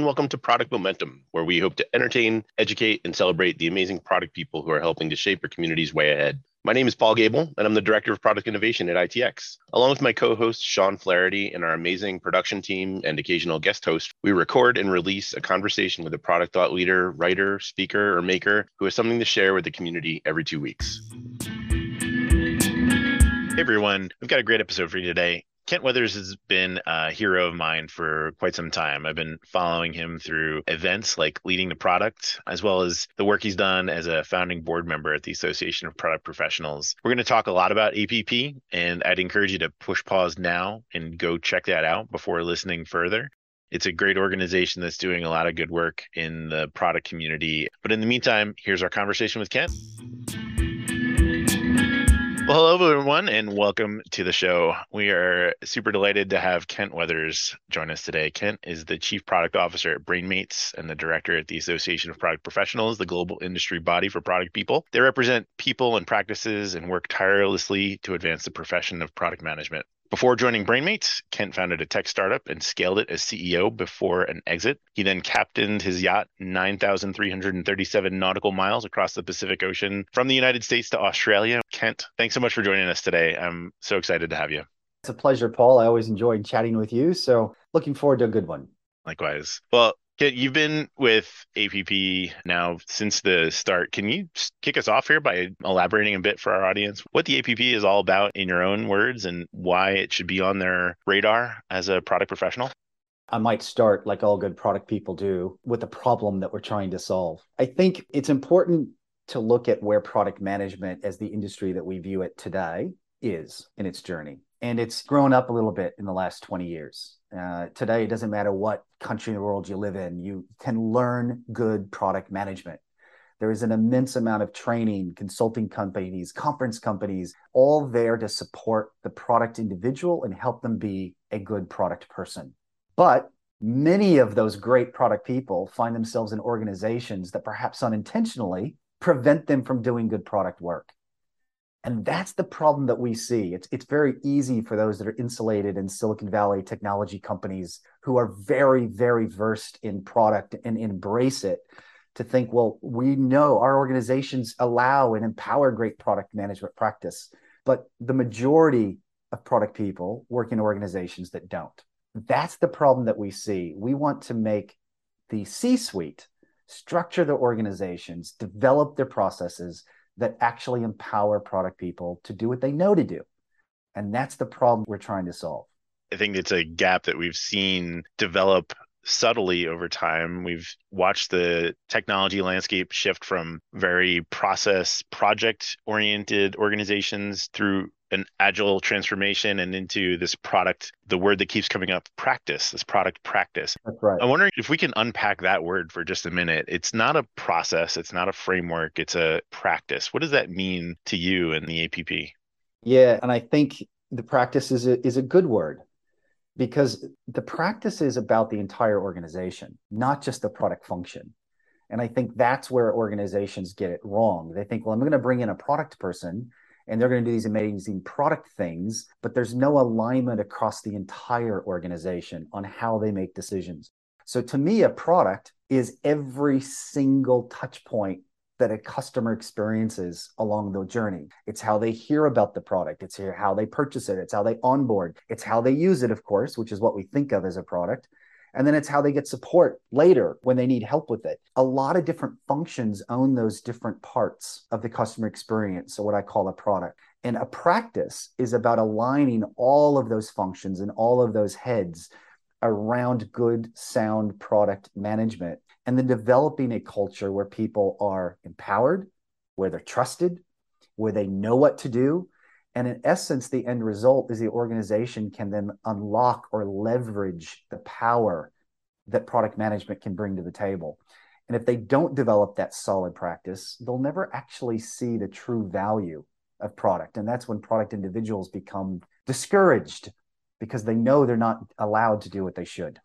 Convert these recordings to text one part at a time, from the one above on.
And welcome to Product Momentum, where we hope to entertain, educate, and celebrate the amazing product people who are helping to shape your community's way ahead. My name is Paul Gable, and I'm the Director of Product Innovation at ITX. Along with my co host, Sean Flaherty, and our amazing production team and occasional guest host, we record and release a conversation with a product thought leader, writer, speaker, or maker who has something to share with the community every two weeks. Hey everyone, we've got a great episode for you today. Kent Weathers has been a hero of mine for quite some time. I've been following him through events like leading the product, as well as the work he's done as a founding board member at the Association of Product Professionals. We're going to talk a lot about APP, and I'd encourage you to push pause now and go check that out before listening further. It's a great organization that's doing a lot of good work in the product community. But in the meantime, here's our conversation with Kent. Well, hello, everyone, and welcome to the show. We are super delighted to have Kent Weathers join us today. Kent is the Chief Product Officer at Brainmates and the Director at the Association of Product Professionals, the global industry body for product people. They represent people and practices and work tirelessly to advance the profession of product management. Before joining Brainmates, Kent founded a tech startup and scaled it as CEO before an exit. He then captained his yacht 9,337 nautical miles across the Pacific Ocean from the United States to Australia. Kent, thanks so much for joining us today. I'm so excited to have you. It's a pleasure, Paul. I always enjoyed chatting with you. So looking forward to a good one. Likewise. Well, You've been with APP now since the start. Can you kick us off here by elaborating a bit for our audience what the APP is all about in your own words and why it should be on their radar as a product professional? I might start, like all good product people do, with the problem that we're trying to solve. I think it's important to look at where product management, as the industry that we view it today, is in its journey. And it's grown up a little bit in the last 20 years. Uh, today, it doesn't matter what country in the world you live in, you can learn good product management. There is an immense amount of training, consulting companies, conference companies, all there to support the product individual and help them be a good product person. But many of those great product people find themselves in organizations that perhaps unintentionally prevent them from doing good product work. And that's the problem that we see. It's, it's very easy for those that are insulated in Silicon Valley technology companies who are very, very versed in product and embrace it to think, well, we know our organizations allow and empower great product management practice. But the majority of product people work in organizations that don't. That's the problem that we see. We want to make the C suite structure their organizations, develop their processes, that actually empower product people to do what they know to do. And that's the problem we're trying to solve. I think it's a gap that we've seen develop subtly over time. We've watched the technology landscape shift from very process project oriented organizations through an agile transformation and into this product, the word that keeps coming up, practice, this product practice. That's right. I'm wondering if we can unpack that word for just a minute. It's not a process, it's not a framework, it's a practice. What does that mean to you in the APP? Yeah, and I think the practice is a, is a good word because the practice is about the entire organization, not just the product function. And I think that's where organizations get it wrong. They think, well, I'm going to bring in a product person and they're going to do these amazing product things, but there's no alignment across the entire organization on how they make decisions. So to me, a product is every single touch point that a customer experiences along the journey. It's how they hear about the product, it's how they purchase it, it's how they onboard, it's how they use it, of course, which is what we think of as a product. And then it's how they get support later when they need help with it. A lot of different functions own those different parts of the customer experience. So, what I call a product. And a practice is about aligning all of those functions and all of those heads around good, sound product management. And then developing a culture where people are empowered, where they're trusted, where they know what to do, and in essence, the end result is the organization can then unlock or leverage the power that product management can bring to the table. And if they don't develop that solid practice, they'll never actually see the true value of product. And that's when product individuals become discouraged because they know they're not allowed to do what they should.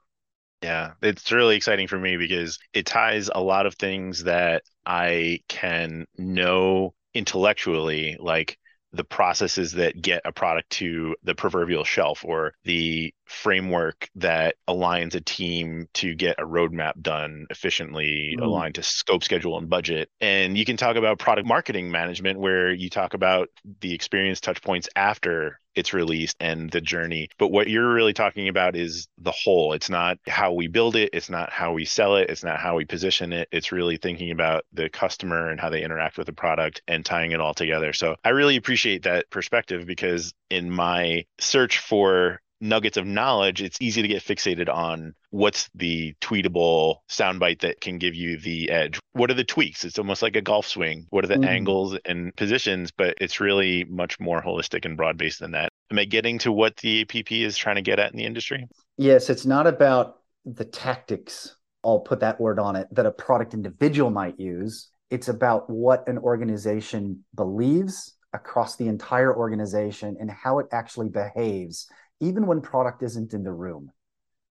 Yeah, it's really exciting for me because it ties a lot of things that I can know intellectually, like the processes that get a product to the proverbial shelf or the framework that aligns a team to get a roadmap done efficiently, mm. aligned to scope, schedule, and budget. And you can talk about product marketing management, where you talk about the experience touch points after it's released and the journey. But what you're really talking about is the whole. It's not how we build it, it's not how we sell it, it's not how we position it. It's really thinking about the customer and how they interact with the product and tying it all together. So I really appreciate that perspective because in my search for nuggets of knowledge, it's easy to get fixated on what's the tweetable soundbite that can give you the edge. What are the tweaks? It's almost like a golf swing. What are the mm. angles and positions? But it's really much more holistic and broad based than that. Am I getting to what the APP is trying to get at in the industry? Yes, it's not about the tactics. I'll put that word on it that a product individual might use. It's about what an organization believes across the entire organization and how it actually behaves even when product isn't in the room,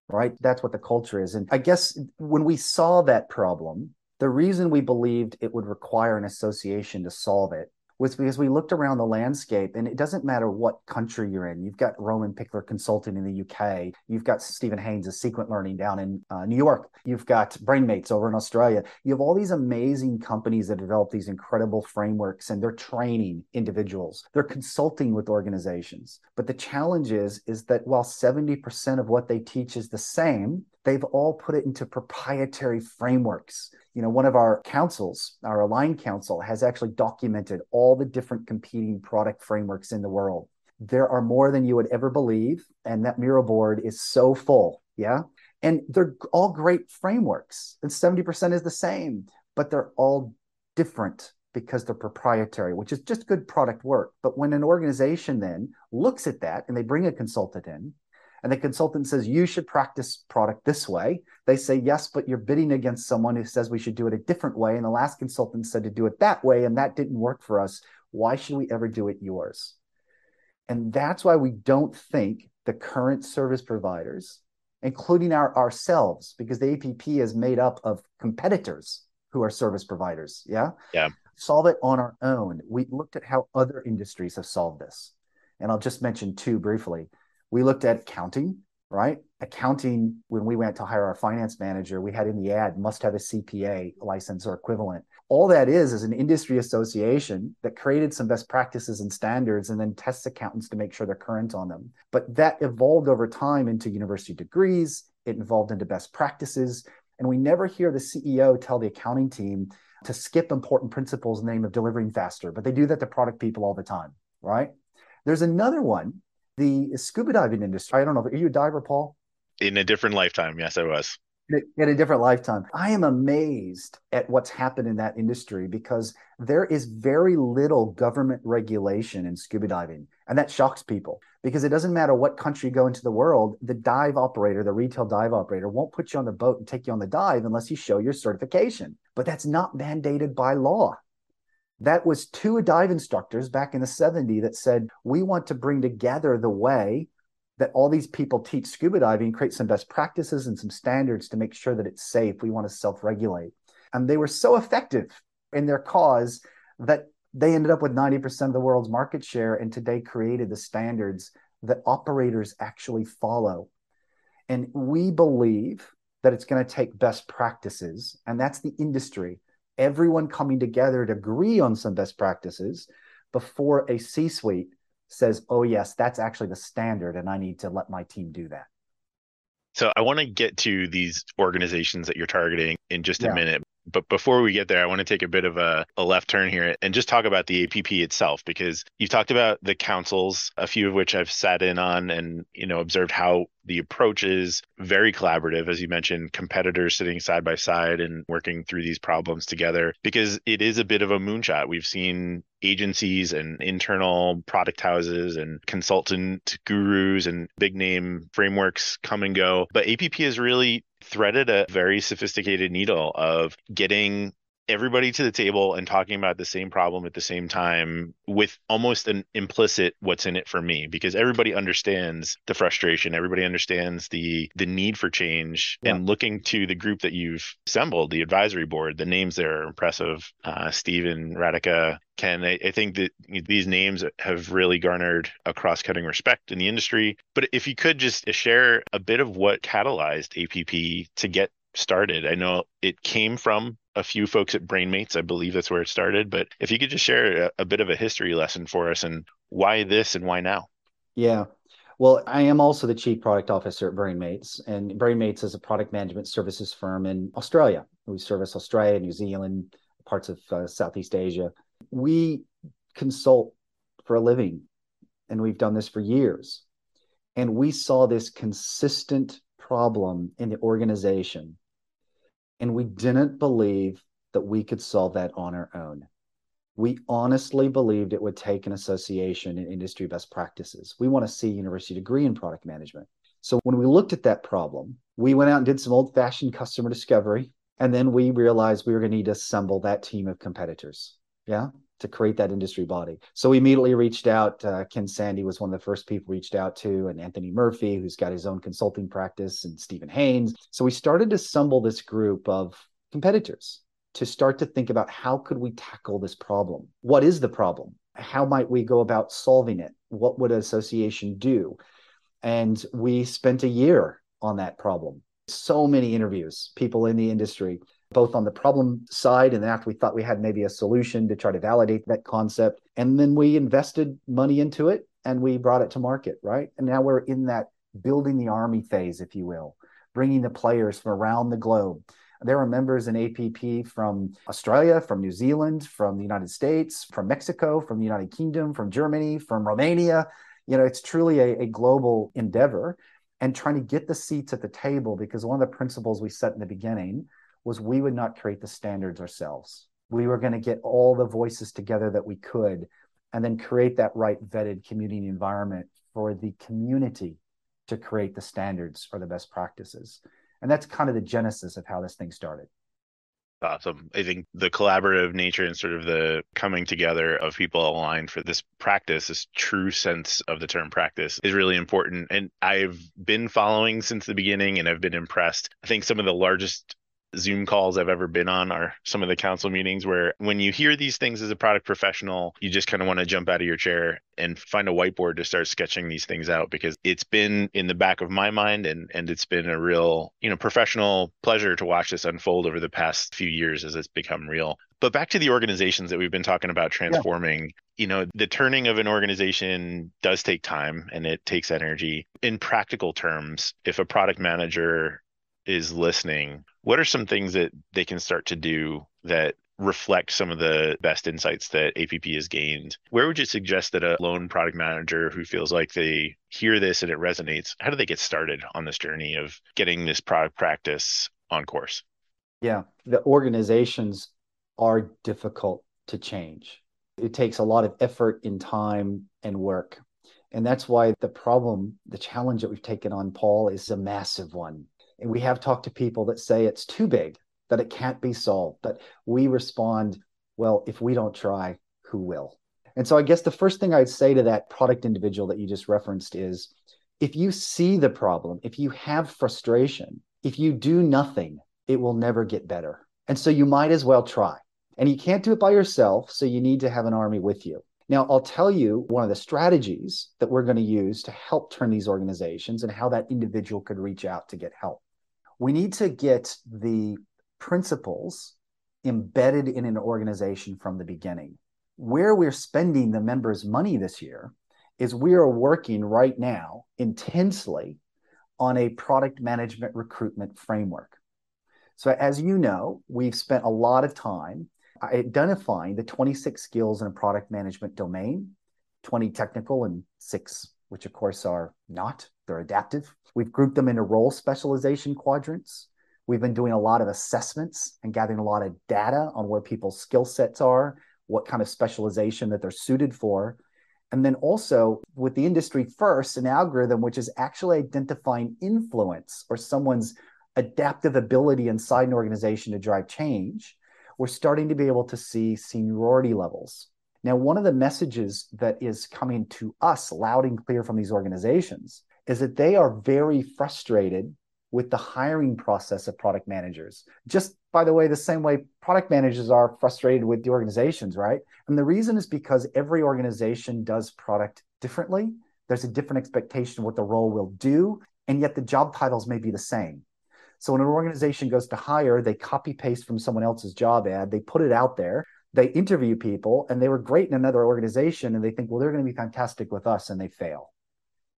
right? That's what the culture is. And I guess when we saw that problem, the reason we believed it would require an association to solve it was because we looked around the landscape and it doesn't matter what country you're in. You've got Roman Pichler Consulting in the UK. You've got Steven Haines of Sequent Learning down in uh, New York. You've got Brainmates over in Australia. You have all these amazing companies that develop these incredible frameworks and they're training individuals. They're consulting with organizations. But the challenge is, is that while 70% of what they teach is the same, they've all put it into proprietary frameworks. You know, one of our councils, our Align Council, has actually documented all the different competing product frameworks in the world. There are more than you would ever believe. And that Miro board is so full. Yeah. And they're all great frameworks. And 70% is the same, but they're all different because they're proprietary, which is just good product work. But when an organization then looks at that and they bring a consultant in, and the consultant says you should practice product this way. They say yes but you're bidding against someone who says we should do it a different way. And the last consultant said to do it that way and that didn't work for us. Why should we ever do it yours? And that's why we don't think the current service providers including our ourselves because the app is made up of competitors who are service providers yeah? Yeah. Solve it on our own. We looked at how other industries have solved this. And i'll just mention two briefly we looked at accounting, right? Accounting, when we went to hire our finance manager, we had in the ad must have a CPA license or equivalent. All that is is an industry association that created some best practices and standards and then tests accountants to make sure they're current on them. But that evolved over time into university degrees, it evolved into best practices. And we never hear the CEO tell the accounting team to skip important principles in the name of delivering faster, but they do that to product people all the time, right? There's another one the scuba diving industry. I don't know. Are you a diver, Paul? In a different lifetime, yes, I was. In a different lifetime. I am amazed at what's happened in that industry because there is very little government regulation in scuba diving. And that shocks people because it doesn't matter what country you go into the world, the dive operator, the retail dive operator won't put you on the boat and take you on the dive unless you show your certification. But that's not mandated by law. That was two dive instructors back in the 70s that said, we want to bring together the way that all these people teach scuba diving, create some best practices and some standards to make sure that it's safe. We want to self regulate. And they were so effective in their cause that they ended up with 90% of the world's market share and today created the standards that operators actually follow. And we believe that it's going to take best practices, and that's the industry everyone coming together to agree on some best practices before a C suite says, oh, yes, that's actually the standard, and I need to let my team do that. So I want to get to these organizations that you're targeting in just a yeah. minute. But before we get there, I want to take a bit of a, a, left turn here and just talk about the APP itself, because you've talked about the councils, a few of which I've sat in on and, you know, observed how the approach is very collaborative, as you mentioned, competitors sitting side by side and working through these problems together, because it is a bit of a moonshot. We've seen agencies and internal product houses and consultant gurus and big name frameworks come and go. But APP has really threaded a very sophisticated needle of getting everybody to the table and talking about the same problem at the same time with almost an implicit what's in it for me because everybody understands the frustration everybody understands the the need for change yeah. and looking to the group that you've assembled the advisory board the names there are impressive uh, Stephen radica Ken, I, I, think that these names have really garnered a cross cutting respect in the industry. But if you could just share a bit of what catalyzed APP to get started, I know it came from a few folks at Brainmates. I believe that's where it started. But if you could just share a, a bit of a history lesson for us and why this and why now? Yeah. Well, I am also the chief product officer at Brainmates, and Brainmates is a product management services firm in Australia. We service Australia, New Zealand, parts of uh, Southeast Asia. We consult for a living, and we've done this for years. And we saw this consistent problem in the organization and we didn't believe that we could solve that on our own. We honestly believed it would take an association in industry best practices. We want to see university degree in product management. So when we looked at that problem, we went out and did some old fashioned customer discovery. And then we realized we were going to need to assemble that team of competitors. Yeah to create that industry body. So we immediately reached out. Uh, Ken Sandy was one of the first people reached out to, and Anthony Murphy, who's got his own consulting practice, and Steven Haines. So we started to assemble this group of competitors to start to think about how could we tackle this problem? What is the problem? How might we go about solving it? What would an association do? And we spent a year on that problem. So many interviews, people in the industry both on the problem side and after we thought we had maybe a solution to try to validate that concept. And then we invested money into it and we brought it to market, right? And now we're in that building the army phase, if you will, bringing the players from around the globe. There are members in APP from Australia, from New Zealand, from the United States, from Mexico, from the United Kingdom, from Germany, from Romania. You know, it's truly a, a global endeavor and trying to get the seats at the table because one of the principles we set in the beginning was we would not create the standards ourselves. We were going to get all the voices together that we could and then create that right vetted community environment for the community to create the standards or the best practices. And that's kind of the genesis of how this thing started. Awesome. I think the collaborative nature and sort of the coming together of people aligned for this practice, this true sense of the term practice, is really important. And I've been following since the beginning and I've been impressed. I think some of the largest Zoom calls I've ever been on are some of the council meetings where when you hear these things as a product professional, you just kind of want to jump out of your chair and find a whiteboard to start sketching these things out because it's been in the back of my mind and and it's been a real, you know, professional pleasure to watch this unfold over the past few years as it's become real. But back to the organizations that we've been talking about transforming, yeah. you know, the turning of an organization does take time and it takes energy. In practical terms, if a product manager is listening, what are some things that they can start to do that reflect some of the best insights that APP has gained? Where would you suggest that a lone product manager who feels like they hear this and it resonates, how do they get started on this journey of getting this product practice on course? Yeah, the organizations are difficult to change. It takes a lot of effort in time and work. And that's why the problem, the challenge that we've taken on, Paul, is a massive one. And we have talked to people that say it's too big, that it can't be solved. But we respond, well, if we don't try, who will? And so I guess the first thing I'd say to that product individual that you just referenced is if you see the problem, if you have frustration, if you do nothing, it will never get better. And so you might as well try. And you can't do it by yourself. So you need to have an army with you. Now, I'll tell you one of the strategies that we're going to use to help turn these organizations and how that individual could reach out to get help we need to get the principles embedded in an organization from the beginning. Where we're spending the members' money this year is we are working right now intensely on a product management recruitment framework. So, as you know, we've spent a lot of time identifying the 26 skills in a product management domain 20 technical and six, which of course are not, they're adaptive. We've grouped them into role specialization quadrants. We've been doing a lot of assessments and gathering a lot of data on where people's skill sets are, what kind of specialization that they're suited for. And then also with the industry first, an algorithm which is actually identifying influence or someone's adaptive ability inside an organization to drive change. we're starting to be able to see seniority levels. Now, one of the messages that is coming to us loud and clear from these organizations is that they are very frustrated with the hiring process of product managers. Just by the way, the same way product managers are frustrated with the organizations, right? And the reason is because every organization does product differently. There's a different expectation of what the role will do, and yet the job titles may be the same. So when an organization goes to hire, they copy paste from someone else's job ad, they put it out there, they interview people, and they were great in another organization, and they think, well, they're going to be fantastic with us, and they fail.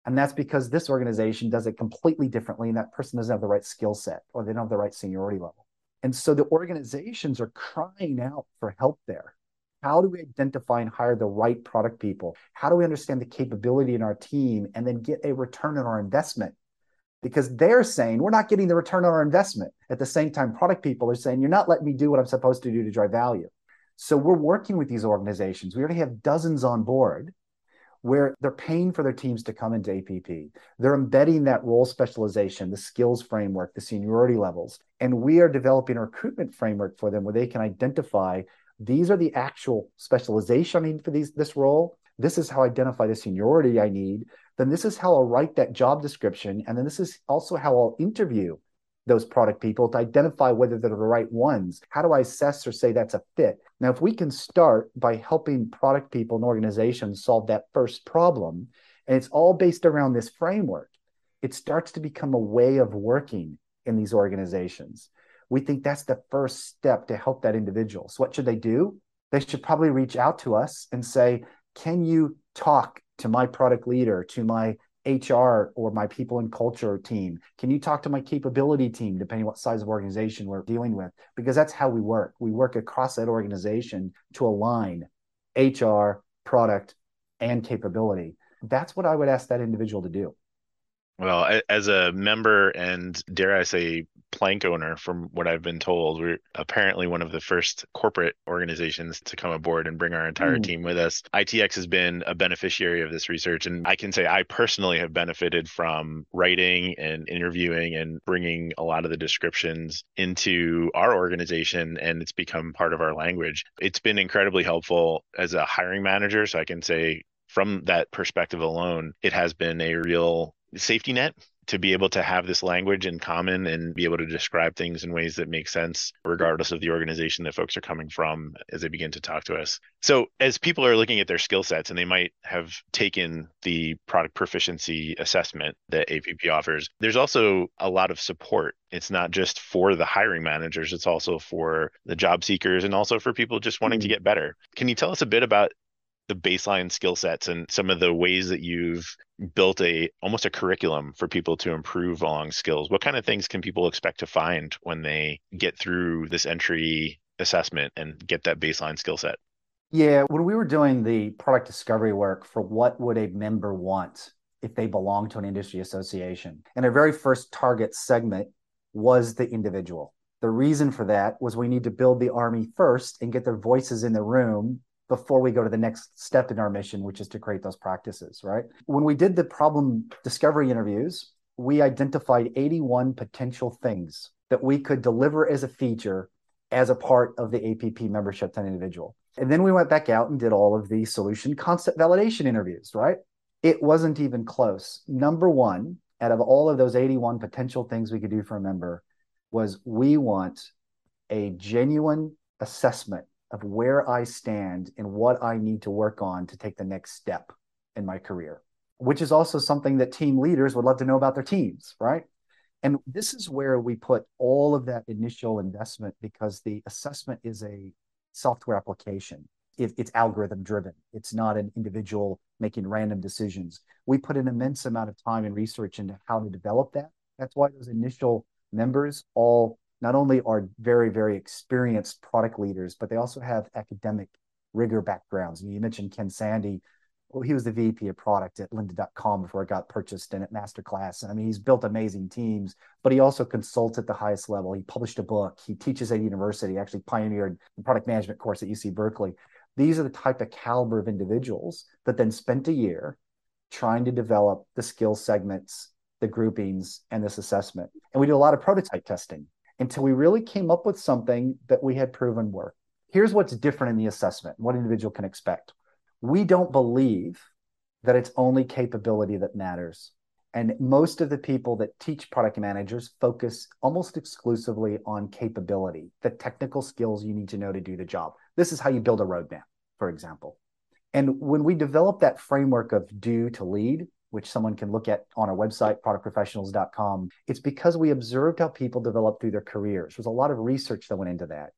And that's because this organization does it completely differently, and that person doesn't have the right skill set or they don't have the right seniority level. And so the organizations are crying out for help there. How do we identify and hire the right product people? How do we understand the capability in our team and then get a return on our investment? Because they're saying we're not getting the return on our investment. At the same time, product people are saying you're not letting me do what I'm supposed to do to drive value. So we're working with these organizations. We already have dozens on board where they're paying for their teams to come into APP. They're embedding that role specialization, the skills framework, the seniority levels. And we are developing a recruitment framework for them where they can identify these are the actual specialization I need for these this role. This is how I identify the seniority I need. Then this is how I'll write that job description. And then this is also how I'll interview those product people to identify whether they're the right ones. How do I assess or say that's a fit? Now, if we can start by helping product people and organizations solve that first problem, and it's all based around this framework, it starts to become a way of working in these organizations. We think that's the first step to help that individual. So, what should they do? They should probably reach out to us and say, Can you talk to my product leader, to my HR or my people and culture team? Can you talk to my capability team, depending what size of organization we're dealing with? Because that's how we work. We work across that organization to align HR, product, and capability. That's what I would ask that individual to do. Well, as a member and dare I say plank owner, from what I've been told, we're apparently one of the first corporate organizations to come aboard and bring our entire mm. team with us. ITX has been a beneficiary of this research. And I can say I personally have benefited from writing and interviewing and bringing a lot of the descriptions into our organization. And it's become part of our language. It's been incredibly helpful as a hiring manager. So I can say, from that perspective alone, it has been a real safety net to be able to have this language in common and be able to describe things in ways that make sense, regardless of the organization that folks are coming from as they begin to talk to us. So, as people are looking at their skill sets and they might have taken the product proficiency assessment that APP offers, there's also a lot of support. It's not just for the hiring managers, it's also for the job seekers and also for people just wanting mm-hmm. to get better. Can you tell us a bit about the baseline skill sets and some of the ways that you've built a almost a curriculum for people to improve along skills. What kind of things can people expect to find when they get through this entry assessment and get that baseline skill set? Yeah when we were doing the product discovery work for what would a member want if they belong to an industry association and our very first target segment was the individual. The reason for that was we need to build the army first and get their voices in the room before we go to the next step in our mission, which is to create those practices, right? When we did the problem discovery interviews, we identified 81 potential things that we could deliver as a feature as a part of the APP membership to an individual. And then we went back out and did all of the solution concept validation interviews, right? It wasn't even close. Number one, out of all of those 81 potential things we could do for a member, was we want a genuine assessment of where I stand and what I need to work on to take the next step in my career, which is also something that team leaders would love to know about their teams, right? And this is where we put all of that initial investment because the assessment is a software application. It, it's algorithm driven. It's not an individual making random decisions. We put an immense amount of time and research into how to develop that. That's why those initial members all not only are very, very experienced product leaders, but they also have academic rigor backgrounds. And you mentioned Ken Sandy. Well, he was the VP of product at lynda.com before it got purchased and at Masterclass. And I mean, he's built amazing teams, but he also consults at the highest level. He published a book. He teaches at a university, actually pioneered the product management course at UC Berkeley. These are the type of caliber of individuals that then spent a year trying to develop the skill segments, the groupings, and this assessment. And we do a lot of prototype testing until we really came up with something that we had proven worked. Here's what's different in the assessment, what individual can expect. We don't believe that it's only capability that matters. And most of the people that teach product managers focus almost exclusively on capability, the technical skills you need to know to do the job. This is how you build a roadmap, for example. And when we develop that framework of do to lead, which someone can look at on our website, productprofessionals.com, it's because we observed how people develop through their careers. There's a lot of research that went into that.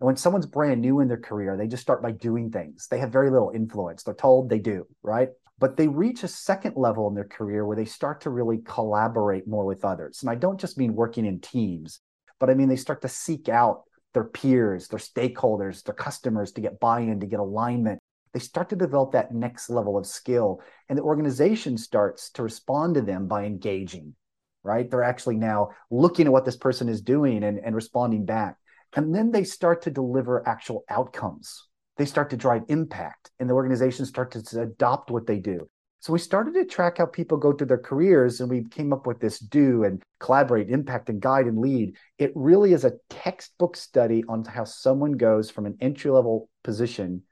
And when someone's brand new in their career, they just start by doing things. They have very little influence. They're told they do, right? But they reach a second level in their career where they start to really collaborate more with others. And I don't just mean working in teams, but I mean they start to seek out their peers, their stakeholders, their customers to get buy in, to get alignment. They start to develop that next level of skill. And the organization starts to respond to them by engaging, right? They're actually now looking at what this person is doing and, and responding back. And then they start to deliver actual outcomes. They start to drive impact, and the organizations start to adopt what they do. So we started to track how people go through their careers, and we came up with this do and collaborate, impact, and guide and lead. It really is a textbook study on how someone goes from an entry level position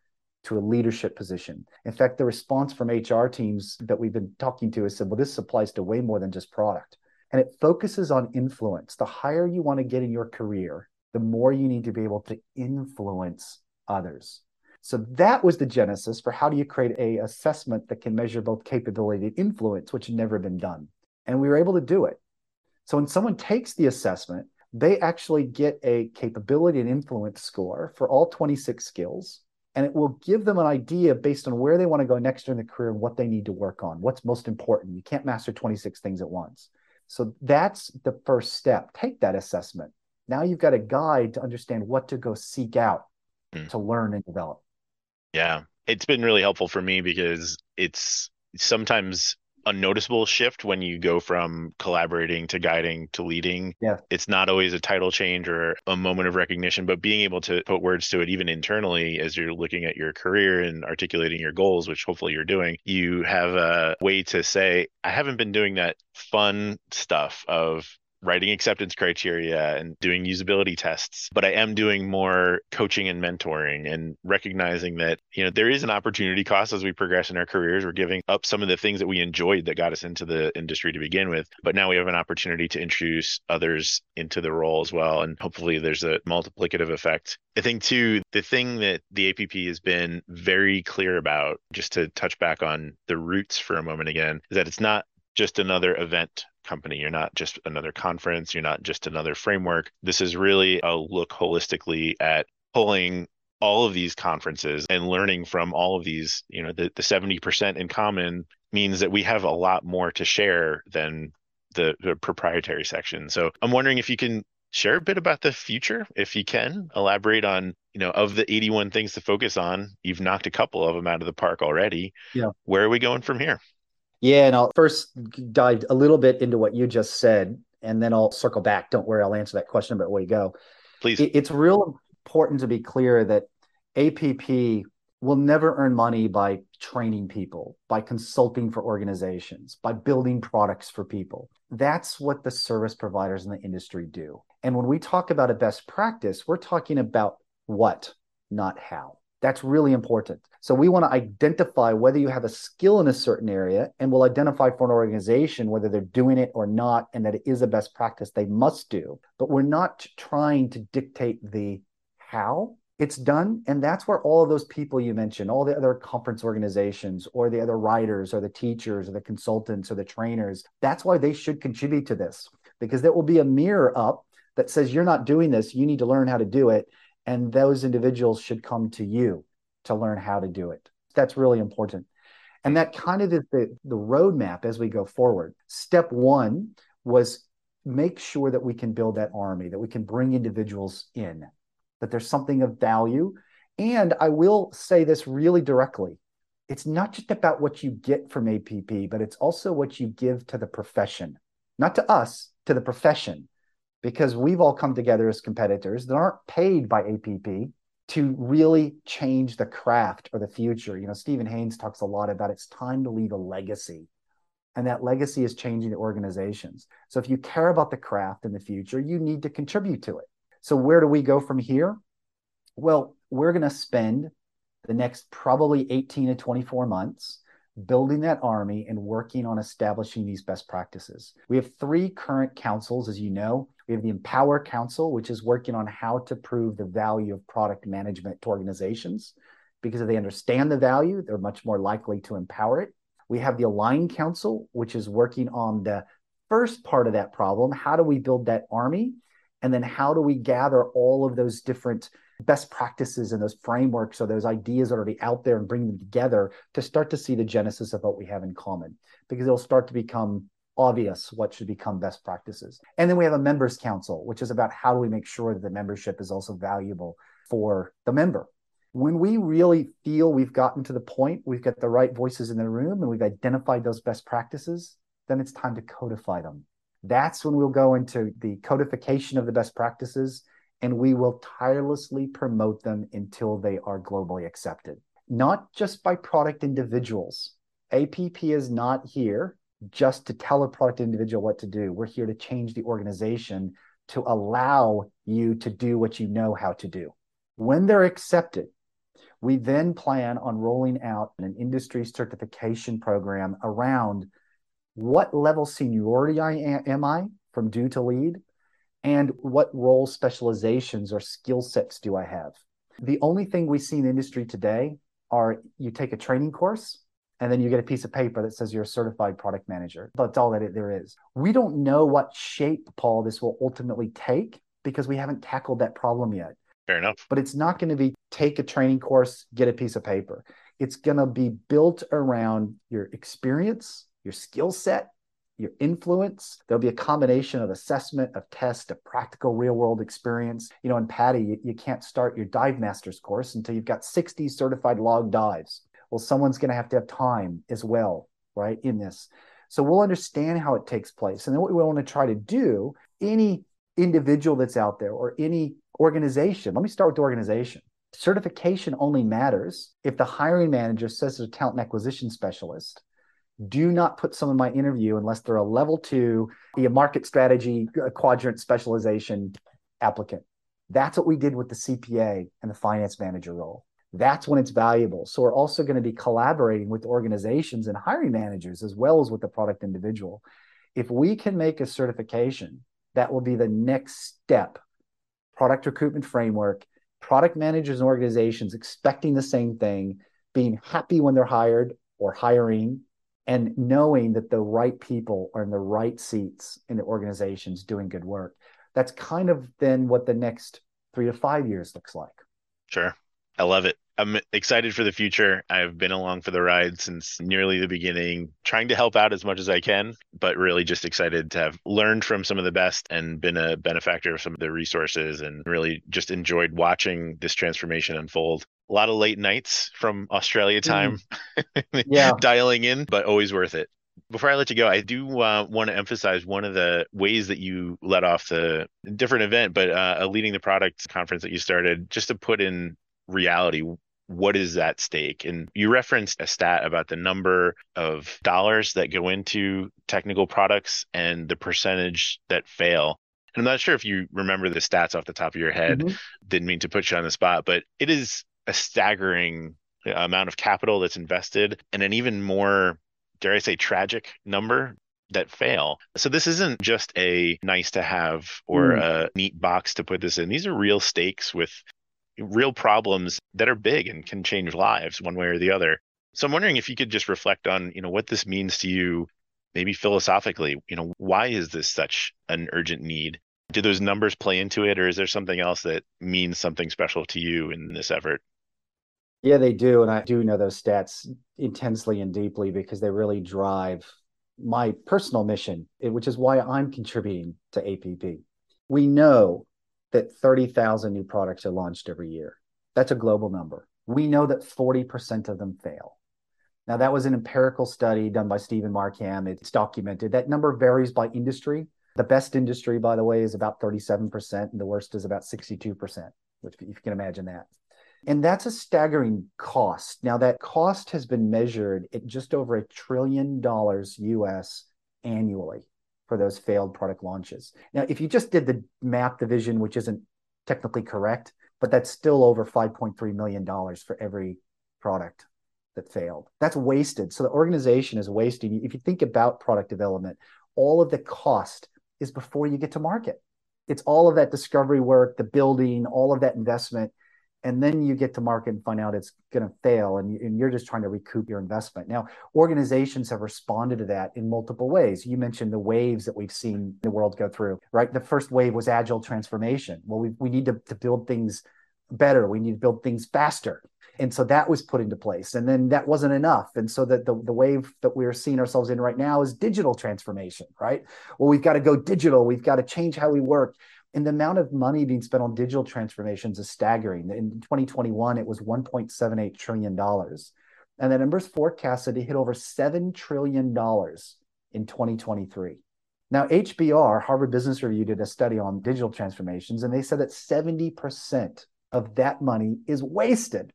to a leadership position. In fact, the response from HR teams that we've been talking to has said, well, this applies to way more than just product. And it focuses on influence. The higher you want to get in your career, the more you need to be able to influence others. So that was the genesis for how do you create a assessment that can measure both capability and influence, which had never been done. And we were able to do it. So when someone takes the assessment, they actually get a capability and influence score for all 26 skills. And it will give them an idea based on where they want to go next in the career and what they need to work on, what's most important. You can't master 26 things at once. So that's the first step. Take that assessment. Now you've got a guide to understand what to go seek out mm. to learn and develop. Yeah, it's been really helpful for me because it's sometimes a noticeable shift when you go from collaborating to guiding to leading. Yeah. It's not always a title change or a moment of recognition, but being able to put words to it even internally as you're looking at your career and articulating your goals, which hopefully you're doing, you have a way to say, I haven't been doing that fun stuff of writing acceptance criteria and doing usability tests but i am doing more coaching and mentoring and recognizing that you know there is an opportunity cost as we progress in our careers. We're giving up some of the things that we enjoyed that got us into the industry to begin with but now we have an opportunity to introduce others into the role as well. And hopefully there's a multiplicative effect. I think too the thing that the app has been very clear about just to touch back on the roots for a moment again is that it's not just another event company. You're not just another conference. You're not just another framework. This is really a look holistically at pulling all of these conferences and learning from all of these, you know, the, the 70% in common means that we have a lot more to share than the, the proprietary section. So I'm wondering if you can share a bit about the future, if you can elaborate on, you know, of the 81 things to focus on, you've knocked a couple of them out of the park already. Yeah. Where are we going from here? Yeah, and I'll first dive a little bit into what you just said, and then I'll circle back. Don't worry, I'll answer that question about where you go. Please. It's real important to be clear that APP will never earn money by training people, by consulting for organizations, by building products for people. That's what the service providers in the industry do. And when we talk about a best practice, we're talking about what, not how. That's really important. So we want to identify whether you have a skill in a certain area and we'll identify for an organization whether they're doing it or not and that it is a best practice they must do. But we're not trying to dictate the how it's done. And that's where all of those people you mentioned, all the other conference organizations or the other writers or the teachers or the consultants or the trainers, that's why they should contribute to this because there will be a mirror up that says you're not doing this. You need to learn how to do it and those individuals should come to you to learn how to do it. That's really important. And that kind of is the, the roadmap as we go forward. Step one was make sure that we can build that army that we can bring individuals in that there's something of value. And i will say this really directly. It's not just about what you get from app but it's also what you give to the profession not to us to the profession because we've all come together as competitors that aren't paid by APP to really change the craft or the future. You know, Steven Haines talks a lot about it's time to leave a legacy. And that legacy is changing the organizations. So if you care about the craft in the future, you need to contribute to it. So where do we go from here? Well, we're going to spend the next probably 18 to 24 months building that army and working on establishing these best practices. We have three current councils, as you know. We have the Empower Council, which is working on how to prove the value of product management to organizations. Because if they understand the value, they're much more likely to empower it. We have the Align Council, which is working on the first part of that problem. How do we build that army? And then how do we gather all of those different best practices and those frameworks or those ideas that are already out there and bring them together to start to see the genesis of what we have in common because it'll start to become obvious what should become best practices. And then we have a members council, which is about how do we make sure that the membership is also valuable for the member. When we really feel we've gotten to the point, we've got the right voices in the room and we've identified those best practices, then it's time to codify them. That's when we'll go into the codification of the best practices and we will tirelessly promote them until they are globally accepted. Not just by product individuals. APP is not here just to tell a product individual what to do. We're here to change the organization to allow you to do what you know how to do. When they're accepted, we then plan on rolling out an industry certification program around what level seniority I am I from do to lead and what role specializations or skill sets do I have? The only thing we see in the industry today are you take a training course and then you get a piece of paper that says you're a certified product manager. That's all that it, there is. We don't know what shape, Paul, this will ultimately take because we haven't tackled that problem yet. Fair enough. But it's not going to be take a training course, get a piece of paper. It's going to be built around your experience, your skill set, your influence. There'll be a combination of assessment, of test, of practical real world experience. You know, in PADI, you, you can't start your dive master's course until you've got 60 certified log dives. Well, someone's going to have to have time as well, right, in this. So we'll understand how it takes place. And then what we want to try to do, any individual that's out there or any organization, let me start with the organization. Certification only matters if the hiring manager says to a talent acquisition specialist, do not put someone in my interview unless they're a level two, a market strategy quadrant specialization applicant. That's what we did with the CPA and the finance manager role. That's when it's valuable. So we're also going to be collaborating with organizations and hiring managers as well as with the product individual. If we can make a certification, that will be the next step. Product recruitment framework, product managers and organizations expecting the same thing, being happy when they're hired or hiring and knowing that the right people are in the right seats in the organizations doing good work. That's kind of then what the next three to five years looks like. Sure. I love it. I'm excited for the future. I've been along for the ride since nearly the beginning, trying to help out as much as I can, but really just excited to have learned from some of the best and been a benefactor of some of the resources and really just enjoyed watching this transformation unfold. A lot of late nights from Australia mm. time, mm. yeah. dialing in, but always worth it. Before I let you go, I do uh, want to emphasize one of the ways that you let off the different event, but uh, leading the product conference that you started, just to put in reality what is at stake and you referenced a stat about the number of dollars that go into technical products and the percentage that fail and i'm not sure if you remember the stats off the top of your head mm-hmm. didn't mean to put you on the spot but it is a staggering amount of capital that's invested and an even more dare i say tragic number that fail. So this isn't just a nice to have or mm. a neat box to put this in. These are real stakes with real problems that are big and can change lives one way or the other. So I'm wondering if you could just reflect on, you know, what this means to you, maybe philosophically, you know, why is this such an urgent need? Do those numbers play into it, or is there something else that means something special to you in this effort? Yeah, they do. And I do know those stats intensely and deeply because they really drive my personal mission, eh, which is why I'm contributing to APP. We know that 30,000 new products are launched every year. That's a global number. We know that 40% of them fail. Now, that was an empirical study done by Stephen Markham. It's documented. That number varies by industry. The best industry, by the way, is about 37%, and the worst is about 62%, if you can imagine that. And that's a staggering cost. Now, that cost has been measured at just over a trillion dollars US annually for those failed product launches. Now, if you just did the map division, which isn't technically correct, but that's still over $5.3 million for every product that failed. That's wasted. So the organization is wasting. If you think about product development, all of the cost is before you get to market. It's all of that discovery work, the building, all of that investment and then you get to market and find out it's going to fail and, and you're just trying to recoup your investment. Now organizations have responded to that in multiple ways. You mentioned the waves that we've seen the world go through right? The first wave was agile transformation. Well we, we need to, to build things better. We need to build things faster. And so that was put into place and then that wasn't enough. And so that the, the wave that we're seeing ourselves in right now is digital transformation right? Well we've got to go digital. We've got to change how we work and the amount of money being spent on digital transformations is staggering. In 2021, it was 1.78 trillion dollars, and the numbers forecasted to hit over seven trillion dollars in 2023. Now, HBR, Harvard Business Review, did a study on digital transformations, and they said that 70% of that money is wasted.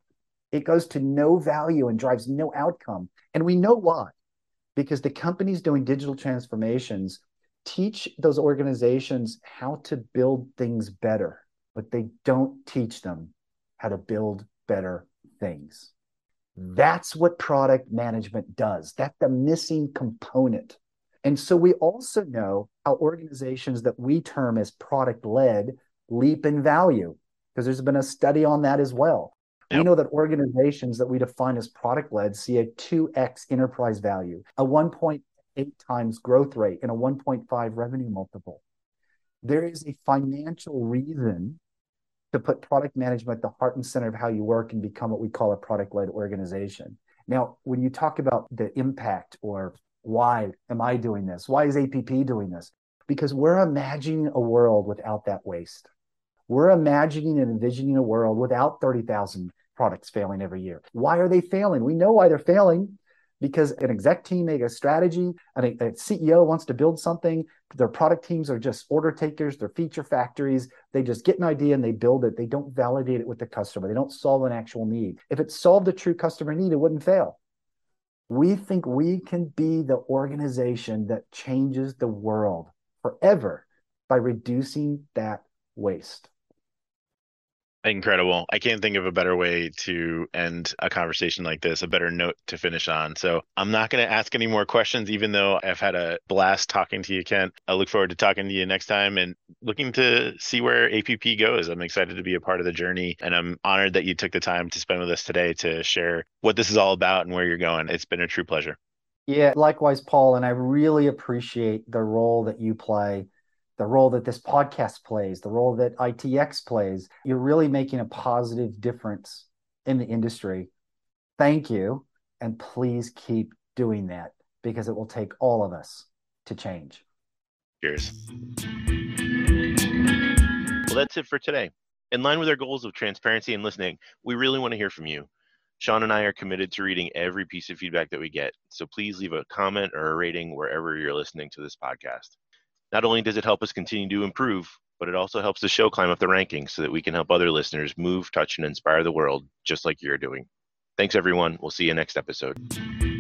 It goes to no value and drives no outcome. And we know why. Because the companies doing digital transformations teach those organizations how to build things better, but they don't teach them how to build better things. Hmm. That's what product management does. That's the missing component. And so we also know how organizations that we term as product led leap in value, because there's been a study on that as well. Yep. We know that organizations that we define as product led see a 2x enterprise value, a 1.8 eight times growth rate and a 1.5 revenue multiple. There is a financial reason to put product management at the heart and center of how you work and become what we call a product led organization. Now, when you talk about the impact or why am I doing this? Why is APP doing this? Because we're imagining a world without that waste. We're imagining and envisioning a world without 30,000 products failing every year. Why are they failing? We know why they're failing because an exec team make a strategy and a, a, ceo wants to build something their product teams are just order takers they're feature factories they just get an idea and they build it. They don't validate it with the customer. They don't solve an actual need. If it solved a true customer need it wouldn't fail. We think we can be the organization that changes the world forever by reducing that waste Incredible. I can't think of a better way to end a conversation like this, a better note to finish on. So I'm not going to ask any more questions, even though I've had a blast talking to you, Kent. I look forward to talking to you next time and looking to see where APP goes. I'm excited to be a part of the journey, and I'm honored that you took the time to spend with us today to share what this is all about and where you're going. It's been a true pleasure. Yeah, likewise, Paul. And I really appreciate the role that you play the role that this podcast plays, the role that ITX plays. You're really making a positive difference in the industry. Thank you. And please keep doing that because it will take all of us to change. Cheers. Well, that's it for today. In line with our goals of transparency and listening, we really want to hear from you. Sean and I are committed to reading every piece of feedback that we get, so please leave a comment or a rating wherever you're listening to this podcast. Not only does it help us continue to improve, but it also helps the show climb up the rankings so that we can help other listeners move, touch, and inspire the world just like you're doing. Thanks, everyone. We'll see you next episode.